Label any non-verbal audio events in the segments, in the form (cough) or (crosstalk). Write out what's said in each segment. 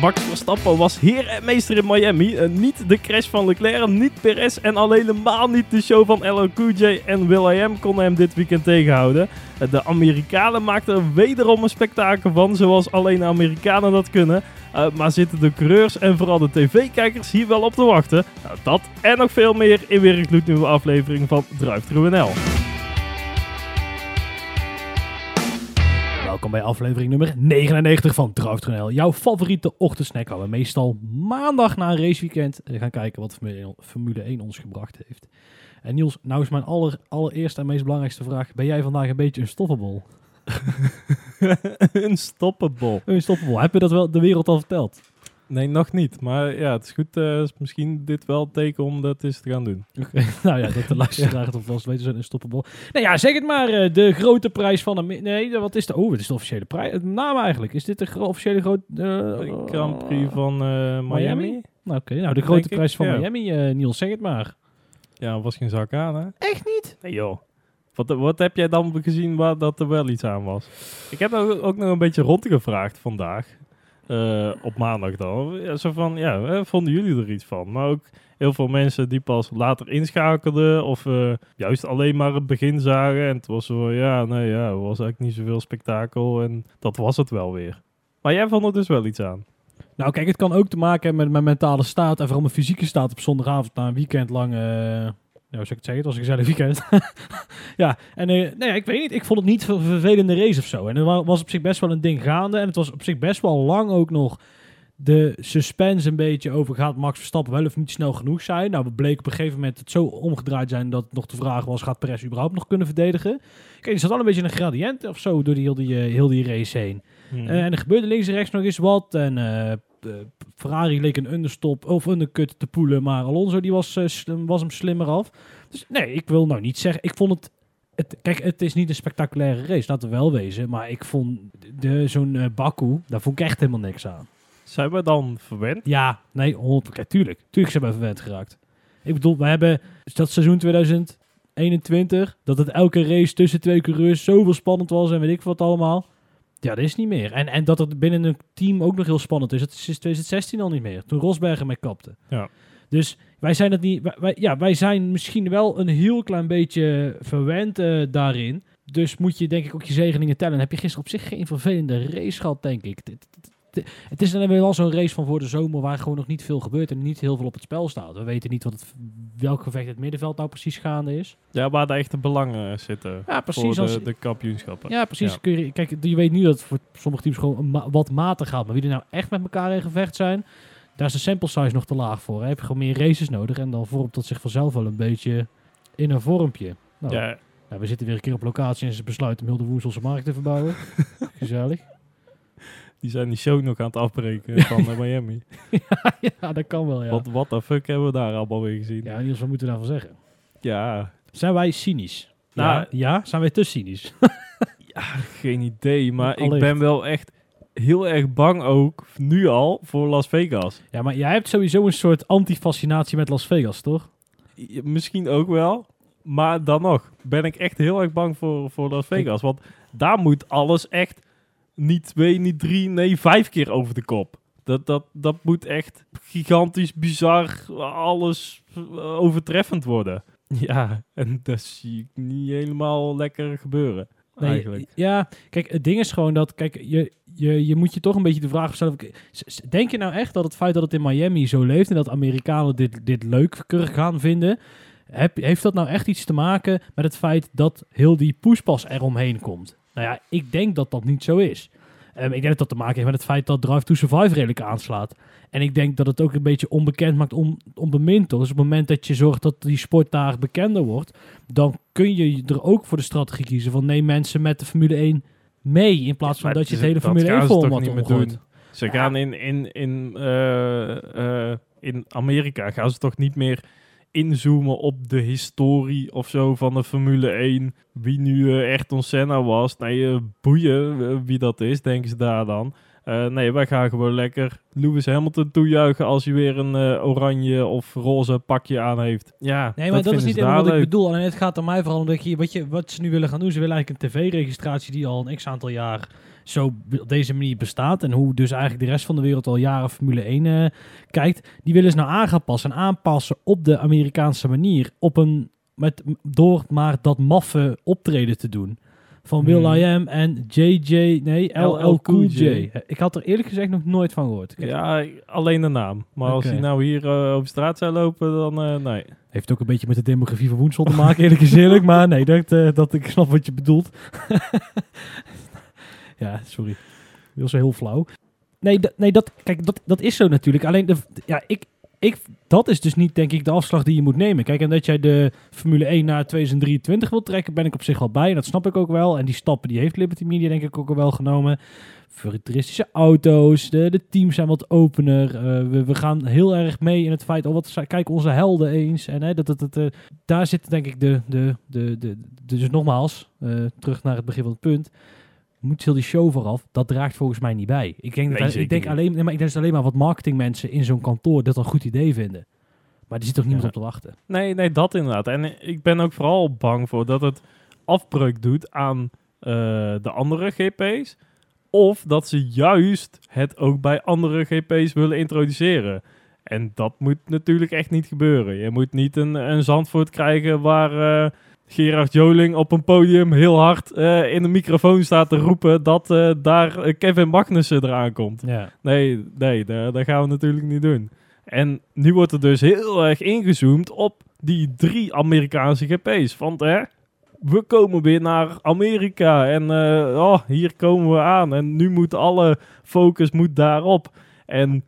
Max Verstappen was heer en meester in Miami. Eh, niet de crash van Leclerc, niet Perez en al helemaal niet de show van LL en Will.i.am konden hem dit weekend tegenhouden. Eh, de Amerikanen maakten er wederom een spektakel van, zoals alleen Amerikanen dat kunnen. Eh, maar zitten de coureurs en vooral de tv-kijkers hier wel op te wachten? Nou, dat en nog veel meer in weer een gloednieuwe aflevering van Drive NL. Welkom bij aflevering nummer 99 van Drive jouw favoriete ochtendsnack waar we meestal maandag na een raceweekend gaan kijken wat Formule 1 ons gebracht heeft. En Niels, nou is mijn aller, allereerste en meest belangrijkste vraag. Ben jij vandaag een beetje een stoppable? een (laughs) stoppable? Een stoppable. Heb je dat wel de wereld al verteld? Nee, nog niet. Maar ja, het is goed. Uh, is misschien dit wel het teken om dat eens te gaan doen. (laughs) Oké, nou ja, dat de (laughs) luisteraar het alvast weten zijn stoppable. Nou ja, zeg het maar. Uh, de grote prijs van... Een, nee, wat is de... Oh, het is de officiële prijs. Het naam eigenlijk. Is dit de gro officiële grote... Uh, Grand Prix van Miami? Miami? Nou, Oké, nou de grote prijs van Miami. Niels, zeg het maar. Ja, was geen zak aan, hè? Echt niet? Nee, joh. Wat, wat heb jij dan gezien waar dat er wel iets aan was? Ik heb ook, ook nog een beetje rondgevraagd vandaag. Uh, op maandag dan. Ja, zo van, ja, vonden jullie er iets van? Maar ook heel veel mensen die pas later inschakelden of uh, juist alleen maar het begin zagen. En het was zo, ja, nee, ja, was eigenlijk niet zoveel spektakel en dat was het wel weer. Maar jij vond er dus wel iets aan. Nou, kijk, het kan ook te maken hebben met mijn mentale staat en vooral mijn fysieke staat op zondagavond na een weekend lang. Uh, nou, zou ik het zeggen? Het was een gezellig weekend. (laughs) ja, en uh, nee, ik weet niet. Ik vond het niet een vervelende race of zo. En er was op zich best wel een ding gaande. En het was op zich best wel lang ook nog de suspense een beetje over gaat Max Verstappen wel of niet snel genoeg zijn. Nou, we bleken op een gegeven moment het zo omgedraaid zijn dat het nog de vraag was, gaat Perez überhaupt nog kunnen verdedigen? Kijk, er zat al een beetje een gradiënt of zo door die, heel, die, heel die race heen. Hmm. en er gebeurde links en rechts nog eens wat. En Ferrari leek een understop of undercut te poelen, maar Alonso die was, was hem slimmer af. Dus nee, ik wil nou niet zeggen, ik vond het het, kijk, het is niet een spectaculaire race, laten we wel wezen. Maar ik vond zo'n uh, Baku, daar vond ik echt helemaal niks aan. Zijn we dan verwend? Ja, nee, 100%. Kijk, tuurlijk. Tuurlijk zijn we verwend geraakt. Ik bedoel, we hebben dat seizoen 2021, dat het elke race tussen twee coureurs zoveel spannend was en weet ik wat allemaal. Ja, dat is niet meer. En, en dat het binnen een team ook nog heel spannend is. Het is 2016 al niet meer. Toen Rosberg mee kapte. Ja. Dus wij zijn het niet. Wij, ja, wij zijn misschien wel een heel klein beetje verwend uh, daarin. Dus moet je denk ik ook je zegeningen tellen. Heb je gisteren op zich geen vervelende race gehad, denk ik. Het is dan wel zo'n race van voor de zomer waar gewoon nog niet veel gebeurt en niet heel veel op het spel staat. We weten niet wat het, welk gevecht het middenveld nou precies gaande is. Ja, waar de echte belangen zitten ja, precies, voor de, de kampioenschappen. Ja, precies. Kun je, kijk, je weet nu dat het voor sommige teams gewoon wat matig gaat. Maar wie er nou echt met elkaar in gevecht zijn, daar is de sample size nog te laag voor. Hè. Heb je gewoon meer races nodig en dan vormt dat zich vanzelf wel een beetje in een vormpje. Nou, ja. Nou, we zitten weer een keer op locatie en ze besluiten om heel de Woenselse markt te verbouwen. (laughs) Gezellig. Die zijn die show nog aan het afbreken (laughs) van uh, Miami. (laughs) ja, ja, dat kan wel, ja. Wat what the fuck hebben we daar allemaal weer gezien? Ja, Niels, wat moeten we daarvan zeggen? Ja. Zijn wij cynisch? Nou, ja, ja? zijn wij te cynisch? (laughs) ja, geen idee, maar ik ben wel echt heel erg bang ook, nu al, voor Las Vegas. Ja, maar jij hebt sowieso een soort antifascinatie met Las Vegas, toch? misschien ook wel. Maar dan nog ben ik echt heel erg bang voor, voor Las Vegas. Want daar moet alles echt niet twee, niet drie, nee, vijf keer over de kop. Dat, dat, dat moet echt gigantisch, bizar, alles overtreffend worden. (laughs) Ja, en dat zie ik niet helemaal lekker gebeuren. Nee, eigenlijk. Ja, kijk, het ding is gewoon dat, kijk, je, je, je moet je toch een beetje de vraag stellen. Denk je nou echt dat het feit dat het in Miami zo leeft en dat Amerikanen dit, dit leuk gaan vinden, heb, heeft dat nou echt iets te maken met het feit dat heel die pushpas eromheen komt? Nou ja, ik denk dat dat niet zo is. Um, ik denk dat dat te maken heeft met het feit dat Drive to Survive redelijk aanslaat. En ik denk dat het ook een beetje onbekend maakt, on, onbemind. Dus op het moment dat je zorgt dat die sport daar bekender wordt, dan kun je er ook voor de strategie kiezen van neem mensen met de Formule 1 mee. In plaats van dat je het hele Formule 1 format omgooit. Ze gaan in, in, in, uh, uh, in Amerika gaan ze toch niet meer inzoomen op de historie of zo van de Formule 1. Wie nu uh, Ayrton Senna was. Nee, uh, boeien wie dat is, denken ze daar dan. Eh, nee, wij gaan gewoon lekker Lewis Hamilton toejuichen als hij weer een eh, oranje of roze pakje aan heeft. Ja, Nee, maar dat, is niet helemaal wat ik bedoel. Alleen het gaat er mij vooral om dat je, wat, je, wat ze nu willen gaan doen. Ze willen eigenlijk een tv-registratie die al een x-aantal jaar zo op deze manier bestaat. En hoe dus eigenlijk de rest van de wereld al jaren Formule 1 eh, kijkt. Die willen ze nou aan gaan passen en aanpassen op de Amerikaanse manier. Op een, met, door maar dat maffe optreden te doen. Van Will Hmm. I Am en JJ, nee, LL Cool J. Ik had er eerlijk gezegd nog nooit van gehoord. Ja, alleen de naam. Maar als hij nou hier eh, over straat zou lopen, dan eh, nee. Heeft ook een beetje met de demografie van Woensel te maken, eerlijk is eerlijk. Maar nee, dat, eh, dat ik snap wat je bedoelt. (laughs) ja, sorry. Dat was heel flauw. Nee, nee dat, kijk, dat, dat is zo natuurlijk. Alleen, de, ja, ik, ik, dat is dus niet, denk ik, de afslag die je moet nemen. Kijk, en dat jij de Formule 1 naar 2023 wilt trekken, ben ik op zich wel bij. En dat snap ik ook wel. En die stappen, die heeft Liberty Media, denk ik, ook wel genomen. Futuristische auto's, de, de teams zijn wat opener. eh, we, gaan heel erg mee in het feit, oh, wat kijk onze helden eens. En hè, dat, dat, dat, eh, daar zit denk ik de, de, de, de, de- dus nogmaals, eh, terug naar het begin van het punt. Moet heel die show vooraf, dat draagt volgens mij niet bij. Ik denk, Nee, dat, ik denk alleen, nee, maar ik denk dat alleen maar wat marketingmensen in zo'n kantoor dat een goed idee vinden. Maar er zit toch niemand Ja. op te wachten. Nee, nee, dat inderdaad. En ik ben ook vooral bang voor dat het afbreuk doet aan eh, de andere GP's. Of dat ze juist het ook bij andere GP's willen introduceren. En dat moet natuurlijk echt niet gebeuren. Je moet niet een, een Zandvoort krijgen waar eh, Gerard Joling op een podium heel hard eh, in de microfoon staat te roepen dat eh, daar eh, Kevin Magnussen eraan komt. Ja. Nee, nee, dat, gaan we natuurlijk niet doen. En nu wordt er dus heel erg ingezoomd op die drie Amerikaanse GP's. Want hè, we komen weer naar Amerika en oh, hier komen we aan. En nu moet alle focus moet daarop. En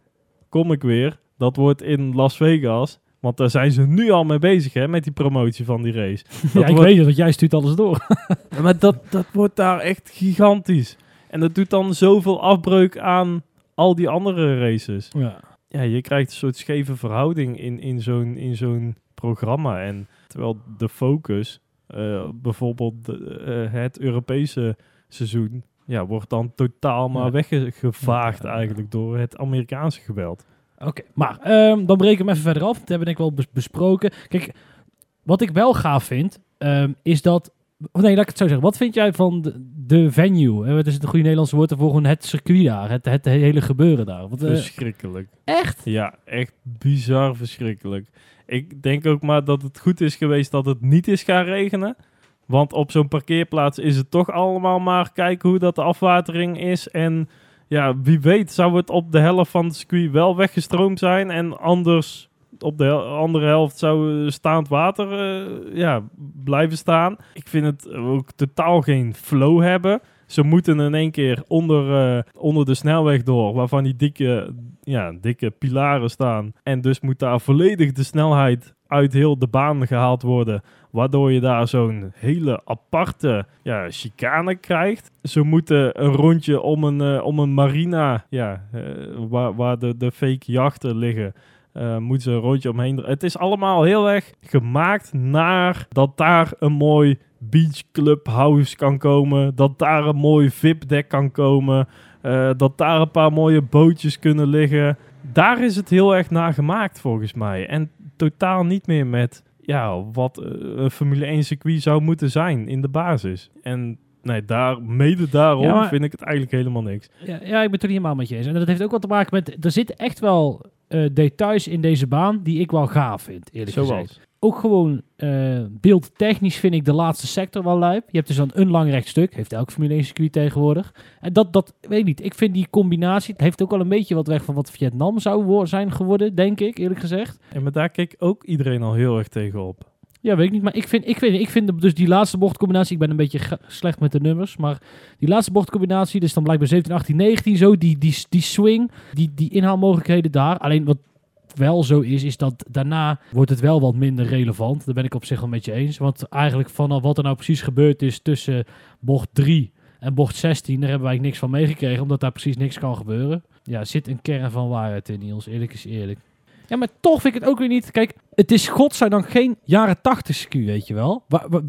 kom ik weer, dat wordt in Las Vegas. Want daar zijn ze nu al mee bezig hè, met die promotie van die race. (laughs) ja, ik wordt- weet het, want jij stuurt alles door. (laughs) Maar dat, dat wordt daar echt gigantisch. En dat doet dan zoveel afbreuk aan al die andere races. ja. Ja, je krijgt een soort scheve verhouding in, in zo'n in zo'n programma. En terwijl de focus, eh, bijvoorbeeld de, eh, het Europese seizoen, ja, wordt dan totaal maar Ja. weggevaagd Ja, ja, ja. eigenlijk door het Amerikaanse geweld. Oké, maar ehm, dan breken we hem even verder af. Dat hebben we denk ik wel bes- besproken. Kijk, wat ik wel gaaf vind, ehm, is dat... Of nee, laat ik het zo zeggen. Wat vind jij van de, de venue? Eh, Wat is het goede Nederlandse woord ervoor? Het circuit daar. Het, het hele gebeuren daar. Wat, eh, Verschrikkelijk. echt? Ja, echt bizar verschrikkelijk. Ik denk ook maar dat het goed is geweest dat het niet is gaan regenen. Want op zo'n parkeerplaats is het toch allemaal maar kijken hoe dat de afwatering is. En ja, wie weet zou het op de helft van het circuit wel weggestroomd zijn. En anders op de andere helft zou eh, staand water eh, ja, blijven staan. Ik vind het ook totaal geen flow hebben. Ze moeten in één keer onder, eh, onder de snelweg door, waarvan die dikke, ja, dikke pilaren staan. En dus moet daar volledig de snelheid uit heel de baan gehaald worden. Waardoor je daar zo'n hele aparte ja, chicane krijgt. Ze moeten een rondje om een, eh, om een marina, ja, eh, waar, waar de, de fake jachten liggen. eh moeten ze een rondje omheen. Het is allemaal heel erg gemaakt naar dat daar een mooi beach clubhouse kan komen. Dat daar een mooi VIP-deck kan komen. dat daar een paar mooie bootjes kunnen liggen. Daar is het heel erg naar gemaakt volgens mij. En totaal niet meer met ja, wat eh, een Formule 1 circuit zou moeten zijn in de basis. En nee, daar, mede daarom Ja, maar- vind ik het eigenlijk helemaal niks. Ja, ja, ik ben het er helemaal met je eens. En dat heeft ook wat te maken met... Er zitten echt wel eh, details in deze baan die ik wel gaaf vind, eerlijk gezegd. Ook gewoon eh, beeldtechnisch vind ik de laatste sector wel lijp. Je hebt dus dan een lang recht stuk. Heeft elk Formule 1 circuit tegenwoordig. En dat, dat, weet ik niet. Ik vind die combinatie... Het heeft ook wel een beetje wat weg van wat Vietnam zou zijn geworden, denk ik, eerlijk gezegd. En maar daar keek ook iedereen al heel erg tegenop. Ja, weet ik niet. Maar ik vind, ik vind, ik vind dus die laatste bochtcombinatie... Ik ben een beetje slecht met de nummers. Maar die laatste bochtcombinatie... Dus dan blijkbaar 17, 18, 19 zo. Die, die, die swing. Die, die inhaalmogelijkheden daar. Alleen wat wel zo is... Is dat daarna wordt het wel wat minder relevant. Daar ben ik op zich wel met je eens. Want eigenlijk vanaf wat er nou precies gebeurd is... Tussen bocht 3 en bocht 16... Daar hebben wij niks van meegekregen. Omdat daar precies niks kan gebeuren. Ja, er zit een kern van waarheid in, Niels. Eerlijk is eerlijk. Ja, maar toch vind ik het ook weer niet. Kijk, het is godzijdank geen jaren 80 circuit, weet je wel.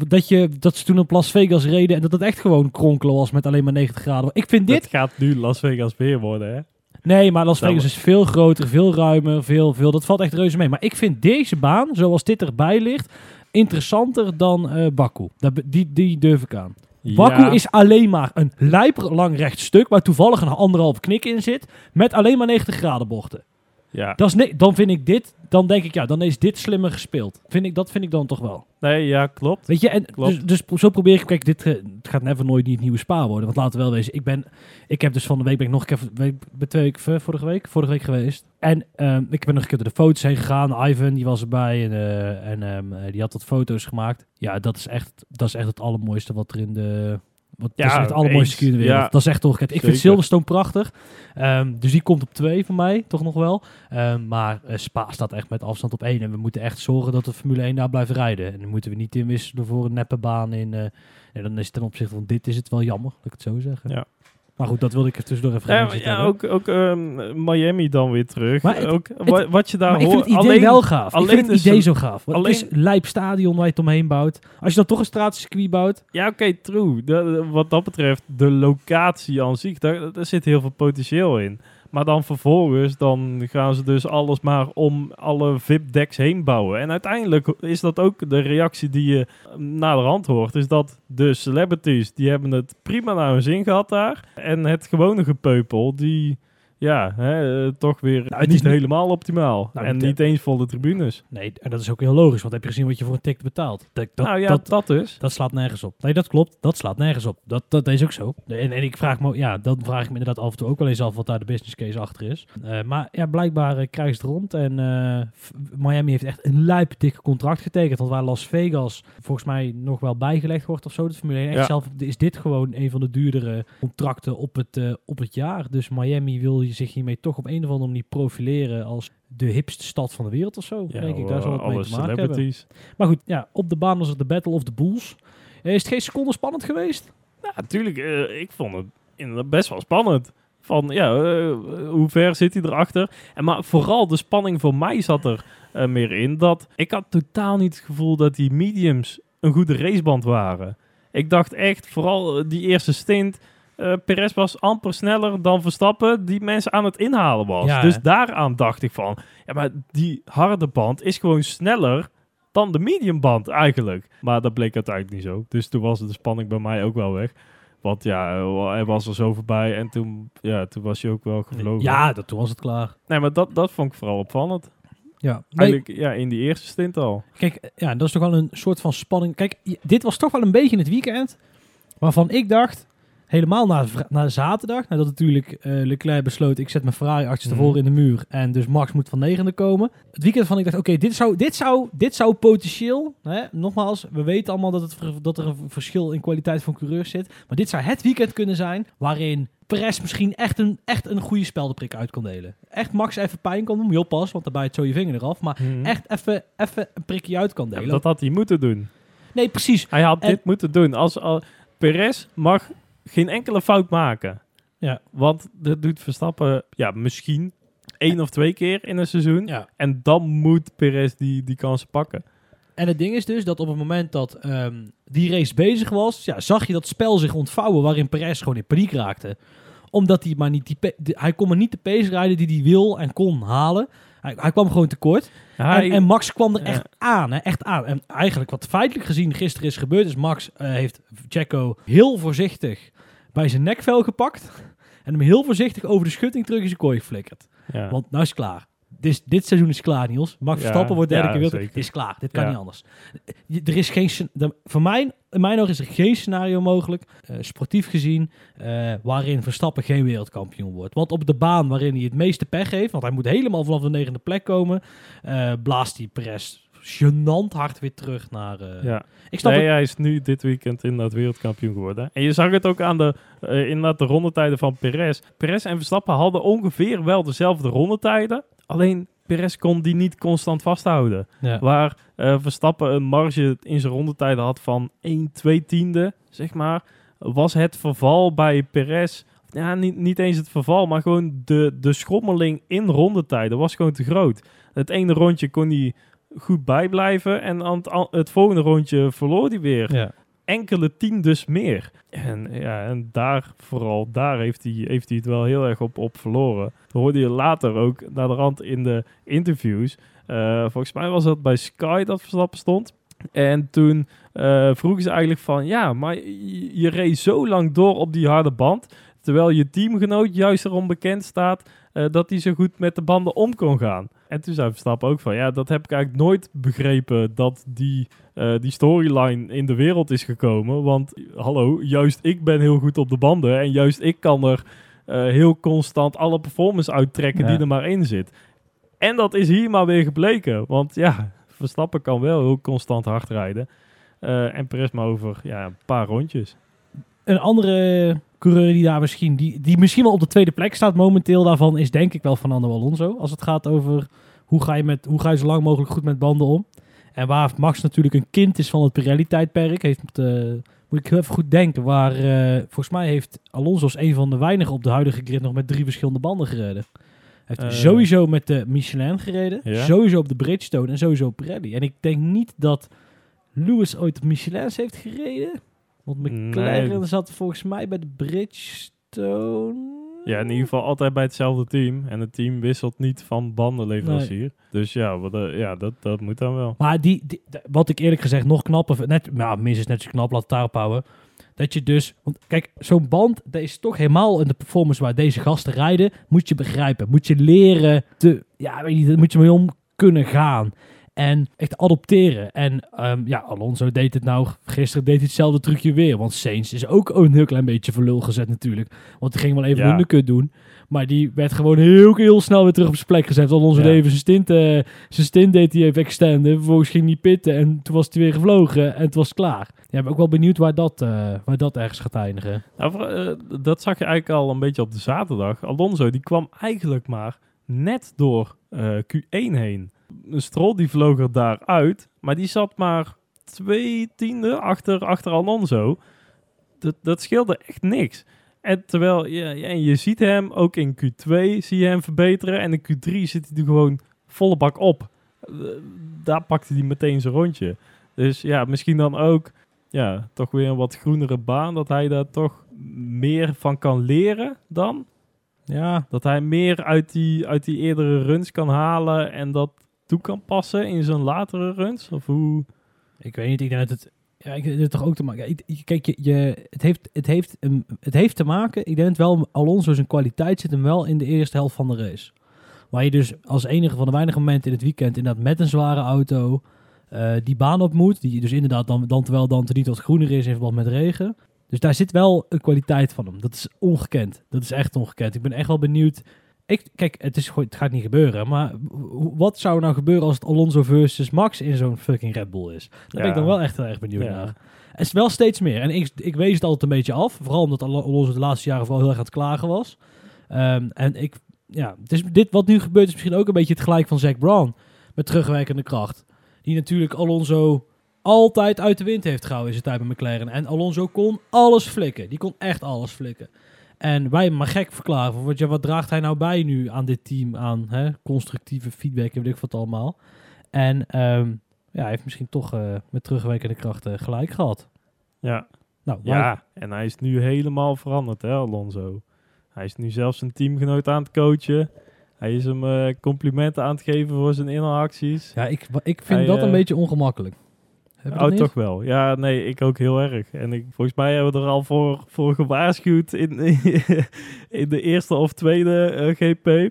Dat, je, dat ze toen op Las Vegas reden en dat het echt gewoon kronkelen was met alleen maar 90 graden. Ik vind dit... Dit gaat nu Las Vegas weer worden, hè? Nee, maar Las Vegas is veel groter, veel ruimer, veel, veel... Dat valt echt reuze mee. Maar ik vind deze baan, zoals dit erbij ligt, interessanter dan eh Baku. Dat, die, die durf ik aan. Baku Ja. is alleen maar een lijper lang recht stuk, waar toevallig een anderhalf knik in zit, met alleen maar 90 graden bochten. Ja. Dat is dan vind ik dit, dan denk ik, ja, dan is dit slimmer gespeeld. Vind ik, dat vind ik dan toch wel. Nee, ja, klopt. Weet je, en Klopt. dus, dus zo probeer ik, kijk, dit eh, het gaat never nooit niet het nieuwe spa worden. Want laten we wel wezen, ik ben, ik heb dus van de week, ben ik nog een keer, ben twee weken, vorige week, vorige week geweest. En ehm, ik ben nog een keer door de foto's heen gegaan. Ivan, die was erbij en, eh, en ehm, eh, die had wat foto's gemaakt. Ja, dat is echt, dat is echt het allermooiste wat er in de... Wat, dat is Ja, echt het allermooiste circuit in de wereld. Ja. Dat is echt toch. Ik vind. Silverstone prachtig. Ehm, dus die komt op twee voor mij, toch nog wel. Ehm, maar eh, Spa staat echt met afstand op één. En we moeten echt zorgen dat de Formule 1 daar blijft rijden. En dan moeten we niet inwisselen voor een neppe baan in... eh en dan is het ten opzichte van dit is het wel jammer, dat ik het zo zeggen. Ja. Maar goed, dat wilde ik er tussendoor even gaan ja, ook, ook ehm, Miami dan weer terug. Maar het- ook, wa- wat je daar hoort. het idee alleen, wel gaaf. alleen ik vind het is idee een- zo gaaf. Want het is alleen- lijp stadion waar je het omheen bouwt. Als je dan toch een straatcircuit bouwt... Ja, oké, true. De- wat dat betreft, de locatie aan zich, daar, daar zit heel veel potentieel in. Maar dan vervolgens, dan gaan ze dus alles maar om alle VIP-decks heen bouwen. En uiteindelijk is dat ook de reactie die je naar de hand hoort. Is dat de celebrities, die hebben het prima naar hun zin gehad daar. En het gewone gepeupel, die... Ja, hè, eh, toch weer Nou, het niet is niet- helemaal optimaal. Nou, en niet eens volle tribunes. Nee, en dat is ook heel logisch. Want heb je gezien wat je voor een ticket betaalt? Dat, dat, nou ja, dat, dat, dus. Dat slaat nergens op. Nee, dat klopt. Dat slaat nergens op. Dat, dat is ook zo. En, en ik vraag me, ja, dan vraag ik me inderdaad af en toe ook wel eens af wat daar de business case achter is. Eh, maar ja, blijkbaar uh, krijgt het rond. En eh, Miami heeft echt een lijp dikke contract getekend. Want waar Las Vegas volgens mij nog wel bijgelegd wordt of zo, de Formule 1. Echt Ja. zelf is dit gewoon een van de duurdere contracten op het, eh, op het jaar. Dus Miami wil je zich hiermee toch op een of andere manier profileren als de hipste stad van de wereld of zo. Ja, denk ik, daar zal het mee te maken hebben. Maar goed, ja, op de baan was het de Battle of the Bulls. Eh, Is het geen seconde spannend geweest? Ja, natuurlijk. eh, ik vond het inderdaad best wel spannend. Van, ja, eh, hoe ver zit hij erachter? En maar vooral de spanning voor mij zat er meer in. Dat ik had totaal niet het gevoel dat die mediums een goede raceband waren. Ik dacht echt, vooral die eerste stint... eh Perez was amper sneller dan Verstappen die mensen aan het inhalen was. Ja, dus hè? daaraan dacht ik van... Ja, maar die harde band is gewoon sneller dan de mediumband eigenlijk. Maar dat bleek uiteindelijk niet zo. Dus toen was de spanning bij mij ook wel weg. Want ja, eh, hij was er zo voorbij en toen, ja, toen was je ook wel gevlogen. Ja, dat, toen was het klaar. Nee, maar dat, dat vond ik vooral opvallend. Ja, Eigenlijk ja, in die eerste stint al. Kijk, ja, dat is toch wel een soort van spanning. Kijk, dit was toch wel een beetje het weekend waarvan ik dacht, helemaal na, na zaterdag, nadat natuurlijk eh, Leclerc besloot, ik zet mijn Ferrari achter Mhm. tevoren in de muur en dus Max moet van negende komen. Het weekend van ik dacht, oké, dit, zou, dit, zou, dit zou potentieel, hè, nogmaals, we weten allemaal dat, het, dat er een verschil in kwaliteit van coureurs zit, maar dit zou het weekend kunnen zijn waarin Perez misschien echt een, echt een goede speldenprik uit kan delen. Echt Max even pijn kan doen, je oppassen, want daarbij het zo je vinger eraf, maar Mhm. echt even, even een prikje uit kan Ja, delen. dat had hij moeten doen. Nee, precies. Hij had En- dit moeten doen. Als, al Perez mag geen enkele fout maken. Ja. Want dat doet Verstappen ja, misschien één of twee keer in een seizoen. Ja. En dan moet Perez die, die kansen pakken. En het ding is dus dat op het moment dat ehm, die race bezig was, ja, zag je dat spel zich ontvouwen waarin Perez gewoon in paniek raakte. Omdat hij maar niet die hij kon maar niet de pace rijden die hij wil en kon halen. Hij, hij kwam gewoon tekort. Hij, En, en Max kwam er echt aan, hè, echt aan. En eigenlijk wat feitelijk gezien gisteren is gebeurd, is Max eh, heeft Checo heel voorzichtig bij zijn nekvel gepakt. En hem heel voorzichtig over de schutting terug in zijn kooi geflikkerd. ja. Want nou is het klaar. Dit, dit seizoen is klaar, Niels. Max Ja, Verstappen wordt derde ja, keer wereld. zeker. Het is klaar. Dit kan Ja. niet anders. Er is geen... voor mij, in mijn ogen is er geen scenario mogelijk, eh, sportief gezien, eh, waarin Verstappen geen wereldkampioen wordt. Want op de baan waarin hij het meeste pech heeft, want hij moet helemaal vanaf de negende plek komen, eh, blaast hij Perez gênant hard weer terug naar... ja. Ik snap nee, het. hij is nu dit weekend inderdaad wereldkampioen geworden. En je zag het ook aan de, inderdaad de rondetijden van Perez. Perez en Verstappen hadden ongeveer wel dezelfde rondetijden. Alleen Perez kon die niet constant vasthouden. Ja. Waar eh, Verstappen een marge in zijn rondetijden had van 1, 2 tiende, zeg maar. Was het verval bij Perez, ja, niet, niet eens het verval, maar gewoon de, de schommeling in rondetijden was gewoon te groot. Het ene rondje kon hij goed bijblijven en aan het, het volgende rondje verloor hij weer Ja. Enkele tien dus meer. En, ja, en daar, vooral daar heeft hij, heeft hij het wel heel erg op, op verloren. Hoorde je later ook naar de rand in de interviews. Eh, volgens mij was dat bij Sky dat Verstappen stond. En toen eh, vroegen ze eigenlijk van... Ja, maar je, je reed zo lang door op die harde band... terwijl je teamgenoot juist erom bekend staat... eh, dat hij zo goed met de banden om kon gaan. En toen zei Verstappen ook van... Ja, dat heb ik eigenlijk nooit begrepen... dat die eh, die storyline in de wereld is gekomen. Want hallo, juist ik ben heel goed op de banden. En juist ik kan er eh, heel constant alle performance uittrekken Ja. die er maar in zit. En dat is hier maar weer gebleken. Want ja, Verstappen kan wel heel constant hard rijden. Eh, en Perez maar over ja, een paar rondjes. Een andere coureur die daar misschien, die, die misschien wel op de tweede plek staat momenteel daarvan, is denk ik wel Fernando Alonso. Als het gaat over hoe ga je, met, hoe ga je zo lang mogelijk goed met banden om. En waar Max natuurlijk een kind is van het Pirelli-tijdperk, heeft, eh, moet ik heel even goed denken, waar eh, volgens mij heeft Alonso als een van de weinigen op de huidige grid nog met drie verschillende banden gereden. Hij heeft Eh. sowieso met de Michelin gereden, sowieso op de Bridgestone en sowieso op Pirelli. En ik denk niet dat Lewis ooit op Michelins heeft gereden. Want McLaren Nee. zat volgens mij bij de Bridgestone. Ja, in ieder geval altijd bij hetzelfde team. En het team wisselt niet van bandenleverancier. Dus ja, wat, eh, ja dat, dat moet dan wel. Maar die, wat ik eerlijk gezegd nog knapper vind, net, nou, minstens net zo knap, laat het daarop houden. Dat je dus, want kijk, zo'n band, dat is toch helemaal in de performance waar deze gasten rijden, moet je begrijpen. Moet je leren te, ja, weet je, daar moet je mee om kunnen gaan. En echt adopteren. En ehm, ja, Alonso deed het nou, gisteren deed hij hetzelfde trucje weer. Want Sainz is ook een heel klein beetje voor lul gezet natuurlijk. Want die ging wel even Ja. undercut doen. Maar die werd gewoon heel, heel snel weer terug op zijn plek gezet. Alonso Ja. deed even zijn stint, eh, zijn stint deed hij even extenden. Vervolgens ging hij pitten en toen was hij weer gevlogen en het was klaar. Ja, ik ben ook wel benieuwd waar dat, eh, waar dat ergens gaat eindigen. Nou, eh, dat zag je eigenlijk al een beetje op de zaterdag. Alonso die kwam eigenlijk maar net door eh, Q1 heen. Een Stroll die vloog er daaruit, maar die zat maar twee tiende achter, achter Alonso. Dat, dat scheelde echt niks. En terwijl ja, en je ziet hem ook in Q2 zie je hem verbeteren en in Q3 zit hij er gewoon volle bak op. Eh, daar pakte hij meteen zijn rondje. Dus ja, misschien dan ook ja, toch weer een wat groenere baan. Dat hij daar toch meer van kan leren dan. Ja, Dat hij meer uit die, uit die eerdere runs kan halen en dat toe kan passen in zijn latere runs. Of hoe? ik weet niet. Ik denk dat het... Ja, ik het toch ook te maken... Kijk, je, je, het, heeft, het, heeft, het heeft te maken... Ik denk dat wel Alonso zijn kwaliteit zit hem wel in de eerste helft van de race. Waar je dus als enige van de weinige momenten in het weekend... inderdaad met een zware auto eh, die baan op moet. Die dus inderdaad dan, dan terwijl dan niet wat groener is in verband met regen. Dus daar zit wel een kwaliteit van hem. Dat is ongekend. Dat is echt ongekend. Ik ben echt wel benieuwd... Ik, kijk, het, is, het gaat niet gebeuren. Maar wat zou nou gebeuren als het Alonso versus Max in zo'n fucking Red Bull is? Daar ben ik dan wel echt heel erg benieuwd Ja. naar. Het is wel steeds meer. En ik, ik wees het altijd een beetje af. Vooral omdat Al- Alonso de laatste jaren vooral heel erg aan het klagen was. Ehm, en ik, ja, het is, dit wat nu gebeurt is misschien ook een beetje het gelijk van Zack Brown. Met terugwerkende kracht. Die natuurlijk Alonso altijd uit de wind heeft gehouden in zijn tijd bij McLaren. En Alonso kon alles flikken. Die kon echt alles flikken. En wij hem maar gek verklaren. Van, wat, ja, wat draagt hij nou bij nu aan dit team? Aan hè, constructieve feedback en weet ik wat allemaal. En ehm, ja, hij heeft misschien toch eh, met terugwerkende krachten gelijk gehad. Ja. Nou, ja, en hij is nu helemaal veranderd, hè, Alonso. Hij is nu zelfs zijn teamgenoot aan het coachen. Hij is hem eh, complimenten aan het geven voor zijn inhaalacties. ja ik, ik vind Hij, dat een eh, beetje ongemakkelijk. Oh, toch wel. Ja, nee, ik ook heel erg. En ik, volgens mij hebben we er al voor, voor gewaarschuwd in, (laughs) in de eerste of tweede eh, GP.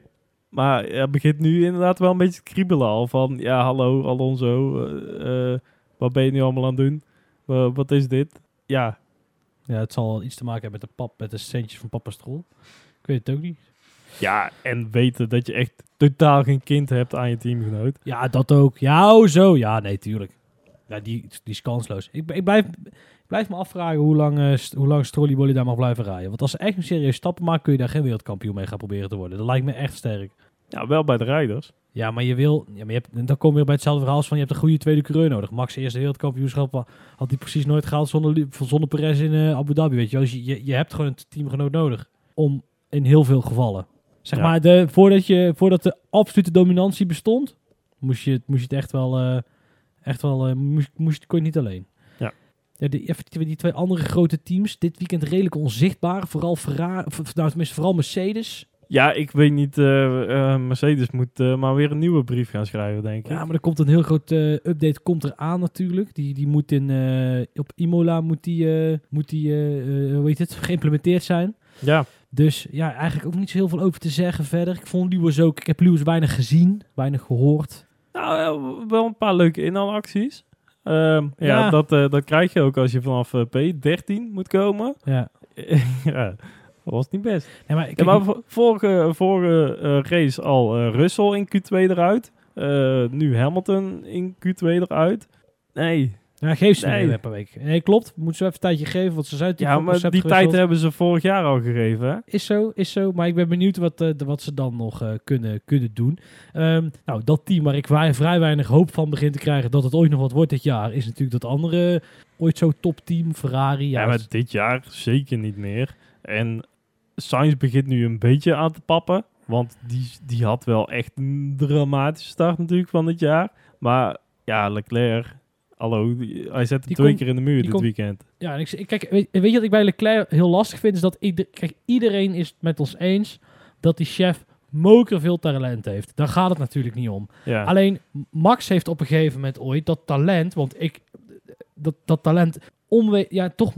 Maar ja, het begint nu inderdaad wel een beetje te kriebelen al. Van, ja, hallo Alonso, eh, eh, wat ben je nu allemaal aan het doen? Wa- wat is dit? Ja, Ja, het zal wel iets te maken hebben met de pap, met de centjes van papa Strol. Ik weet het ook niet. ja, en weten dat je echt totaal geen kind hebt aan je teamgenoot. Ja, dat ook. Ja, oh, zo. Ja, nee, tuurlijk. Ja, die, die is kansloos. Ik, ik, blijf, ik blijf me afvragen hoe lang, eh, st- hoe lang Strolly daar mag blijven rijden. Want als ze echt een serieus stappen maken, kun je daar geen wereldkampioen mee gaan proberen te worden. Dat lijkt me echt sterk. Ja, wel bij de rijders. Ja, maar je wil... Ja, maar je hebt, dan kom je weer bij hetzelfde verhaal als van je hebt een goede tweede coureur nodig. Max eerste wereldkampioenschap wa- had hij precies nooit gehaald zonder, zonder Perez in eh, Abu Dhabi, weet je wel. Dus je, je, je hebt gewoon een teamgenoot nodig. om in heel veel gevallen. Zeg Ja. maar, de, voordat, je, voordat de absolute dominantie bestond, moest je, het- moest je het echt wel, eh, echt wel, eh, moest, moest, kon je niet alleen. Ja. Ja, die, die, twee andere grote teams, dit weekend redelijk onzichtbaar. Vooral Ferrari, nou tenminste vooral Mercedes. Ja, ik weet niet. eh, eh, Mercedes moet maar weer een nieuwe brief gaan schrijven, denk ik. Ja, maar er komt een heel groot update komt er aan natuurlijk. Die, die moet in, op Imola moet die, moet die hoe heet het, geïmplementeerd zijn. Ja, Dus ja, eigenlijk ook niet zo heel veel over te zeggen verder. Ik vond Lewis ook, ik heb Lewis weinig gezien, weinig gehoord. Nou, wel een paar leuke inhaalacties. Ehm, ja, Ja. Dat, eh, dat krijg je ook als je vanaf eh, P13 moet komen. (laughs) Ja, (laughs) ja, dat was niet best. nee, maar, Ja, maar vo- vorige, vorige eh, race al Russell in Q2 eruit. Nu Hamilton in Q2 eruit. Nee, ja, geef ze Nee. nee. per week. Nee, klopt. Moet ze even een tijdje geven, want ze zijn ja, maar die tijd hebben ze vorig jaar al gegeven. Hè? Is zo, is zo. Maar ik ben benieuwd wat, eh, de- wat ze dan nog eh, kunnen, kunnen doen. Ehm, nou, dat team waar ik vrij, vrij weinig hoop van begin te krijgen dat het ooit nog wat wordt dit jaar, is natuurlijk dat andere ooit zo topteam, Ferrari. Ja, Ja, maar dit jaar zeker niet meer. En Sainz begint nu een beetje aan te pappen. Want die, die had wel echt een dramatische start natuurlijk van dit jaar. Maar ja, Leclerc, hallo, hij zette Die twee keer in de muur dit weekend. Ja, en ik, kijk, weet, weet je wat ik bij Leclerc heel lastig vind? Is dat ieder, kijk, iedereen is het met ons eens dat die chef moker veel talent heeft. Daar gaat het natuurlijk niet om. Ja. Alleen Max heeft op een gegeven moment ooit dat talent, want ik dat, dat talent omwe ja, toch,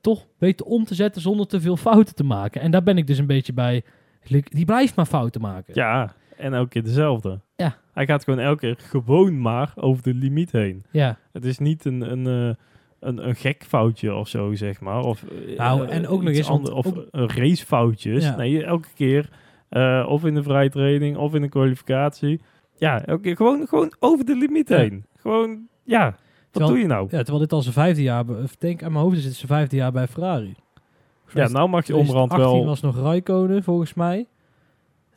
toch weten om te zetten zonder te veel fouten te maken. En daar ben ik dus een beetje bij. Die blijft maar fouten maken. Ja, en elke keer dezelfde. Ja. Hij gaat gewoon elke keer gewoon maar over de limiet heen. Ja. Het is niet een, een, eh, een, een gek foutje of zo, zeg maar. Of, eh, Nou, eh, en ook nog eens, ander- Of ook- een racefoutjes. Ja. Nee, elke keer. of in de vrije training, of in de kwalificatie. Ja, elke keer gewoon, gewoon over de limiet Ja. heen. Gewoon, ja, wat Terwijl- doe je nou? ja, terwijl dit al zijn vijfde jaar, denk aan mijn hoofd is het zijn vijfde jaar bij Ferrari. Ja, nou mag je onderhand 18 wel... was nog Raikkonen volgens mij.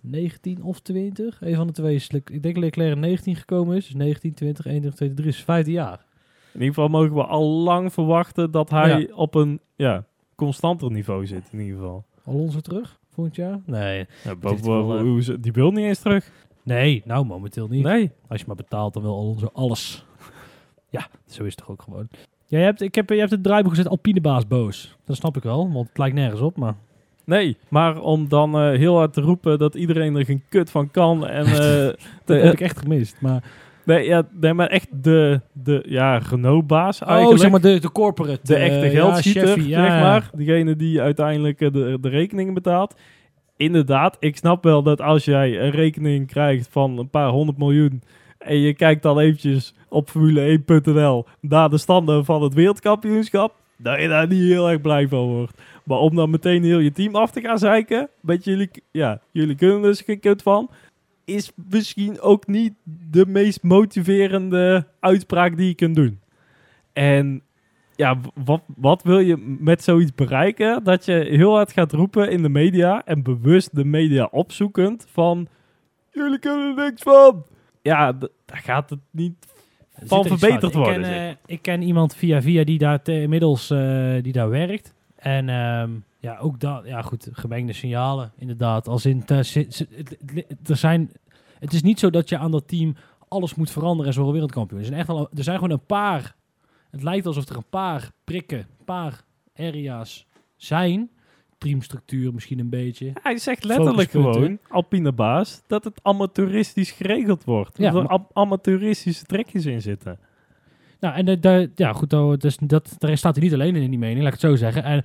19 of 20. Een van de twee is, ik denk dat Leclerc in 19 gekomen is. Dus 19, 20, 21, 22, 3 is zijn vijfde jaar. In ieder geval mogen we al lang verwachten dat hij Ja. op een ja, constanter niveau zit, in ieder geval. Alonso terug volgend jaar? Nee. Ja, wel, hoe ze- die wil niet eens terug. Nee, nou momenteel niet. Nee. Als je maar betaalt, dan wil Alonso alles. ja, zo is het toch ook gewoon. Ja, je hebt, ik heb, je hebt het draaiboek gezet Alpinebaas boos. Dat snap ik wel, want het lijkt nergens op. Maar Nee, maar om dan eh, heel hard te roepen dat iedereen er geen kut van kan. En, (laughs) eh, dat de- heb ik echt gemist. Maar, nee, ja, nee, maar echt de, de ja, Renault-baas oh, eigenlijk. zeg maar de, de corporate. de echte eh, geldschieter, ja, zeg maar. Diegene die uiteindelijk eh, de, de rekeningen betaalt. Inderdaad, ik snap wel dat als jij een rekening krijgt van een paar honderd miljoen... en je kijkt dan eventjes op Formule1.nl naar de standen van het wereldkampioenschap... dat je daar niet heel erg blij van wordt. Maar om dan meteen heel je team af te gaan zeiken... met jullie, ja, jullie kunnen dus geen van... is misschien ook niet de meest motiverende uitspraak die je kunt doen. En ja, wat, wat wil je met zoiets bereiken? Dat je heel hard gaat roepen in de media en bewust de media opzoekend van jullie kunnen er niks van. Ja, daar gaat het niet Er van verbeterd worden. Ik ken, zeg. eh, ik ken iemand via via die daar inmiddels eh, die daar werkt. En ehm, ja, ook dat, ja goed, gemengde signalen inderdaad. Als in, er zijn, het is niet zo dat je aan dat team alles moet veranderen en zo wereldkampioen. Er zijn, echt wel, er zijn gewoon een paar, het lijkt alsof er een paar prikken, een paar area's zijn. Teamstructuur misschien een beetje. Hij zegt letterlijk gewoon, Alpine baas, dat het amateuristisch geregeld wordt. Ja, dat er am- amateuristische trekjes in zitten. Nou, en de, de- ja, goed, dus dat, daar staat hij niet alleen in, in die mening, laat ik het zo zeggen. En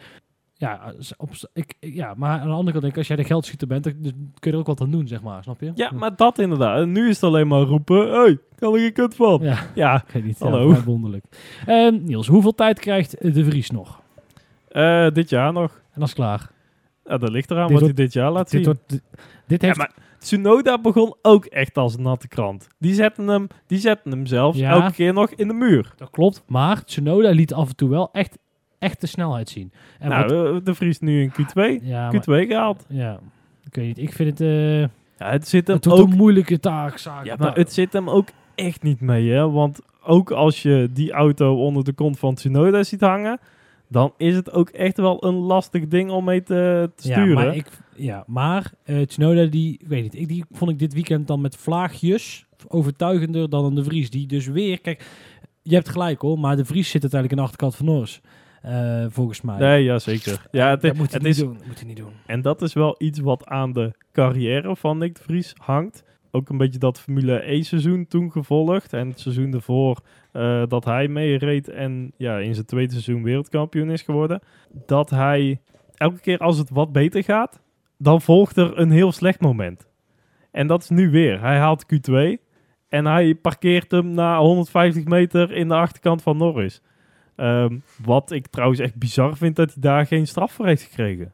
ja, op, ik, ja, maar aan de andere kant denk ik, als jij de geldschieter bent, dan dan kun je er ook wat aan doen, zeg maar, snap je? Ja, maar dat inderdaad. En nu is het alleen maar roepen, hey, kan er geen kut van. Ja, Ja, (laughs) ik weet niet. Hallo. Ja, wonderlijk. Ehm, Niels, hoeveel tijd krijgt De Vries nog? eh, dit jaar nog. En dat is klaar. Ja, dat ligt eraan Dit wat hij wordt- dit jaar laat Dit, zien. wordt, dit, dit Ja, heeft... maar Tsunoda begon ook echt als een natte krant. Die zetten hem, die zetten hem zelfs Ja. elke keer nog in de muur. Dat klopt, maar Tsunoda liet af en toe wel echt, echt de snelheid zien. En nou, eh, de Vries nu in Q2. ja, maar, Q2 gehaald. ja, ik weet niet. Ik vind het, eh Ja, het zit hem het ook... een moeilijke taak. Zaak, Ja, maar het zit hem ook echt niet mee, hè. Want ook als je die auto onder de kont van Tsunoda ziet hangen... dan is het ook echt wel een lastig ding om mee te, te sturen. Ja, maar, ik, ja, maar eh, Tsunoda, die, weet niet, ik, die vond ik dit weekend dan met vlaagjes overtuigender dan een De Vries. Die dus weer, kijk, je hebt gelijk hoor, maar De Vries zit uiteindelijk aan de achterkant van Norris. eh, volgens mij. Nee, ja, zeker. Ja, het, dat moet hij het niet is, doen. Moet hij niet doen. En dat is wel iets wat aan de carrière van Nick de Vries hangt. Ook een beetje dat Formule 1 seizoen toen gevolgd. En het seizoen ervoor eh, dat hij meereed en ja, in zijn tweede seizoen wereldkampioen is geworden. Dat hij elke keer als het wat beter gaat, dan volgt er een heel slecht moment. En dat is nu weer. Hij haalt Q2 en hij parkeert hem na 150 meter in de achterkant van Norris. Ehm, wat ik trouwens echt bizar vind dat hij daar geen straf voor heeft gekregen.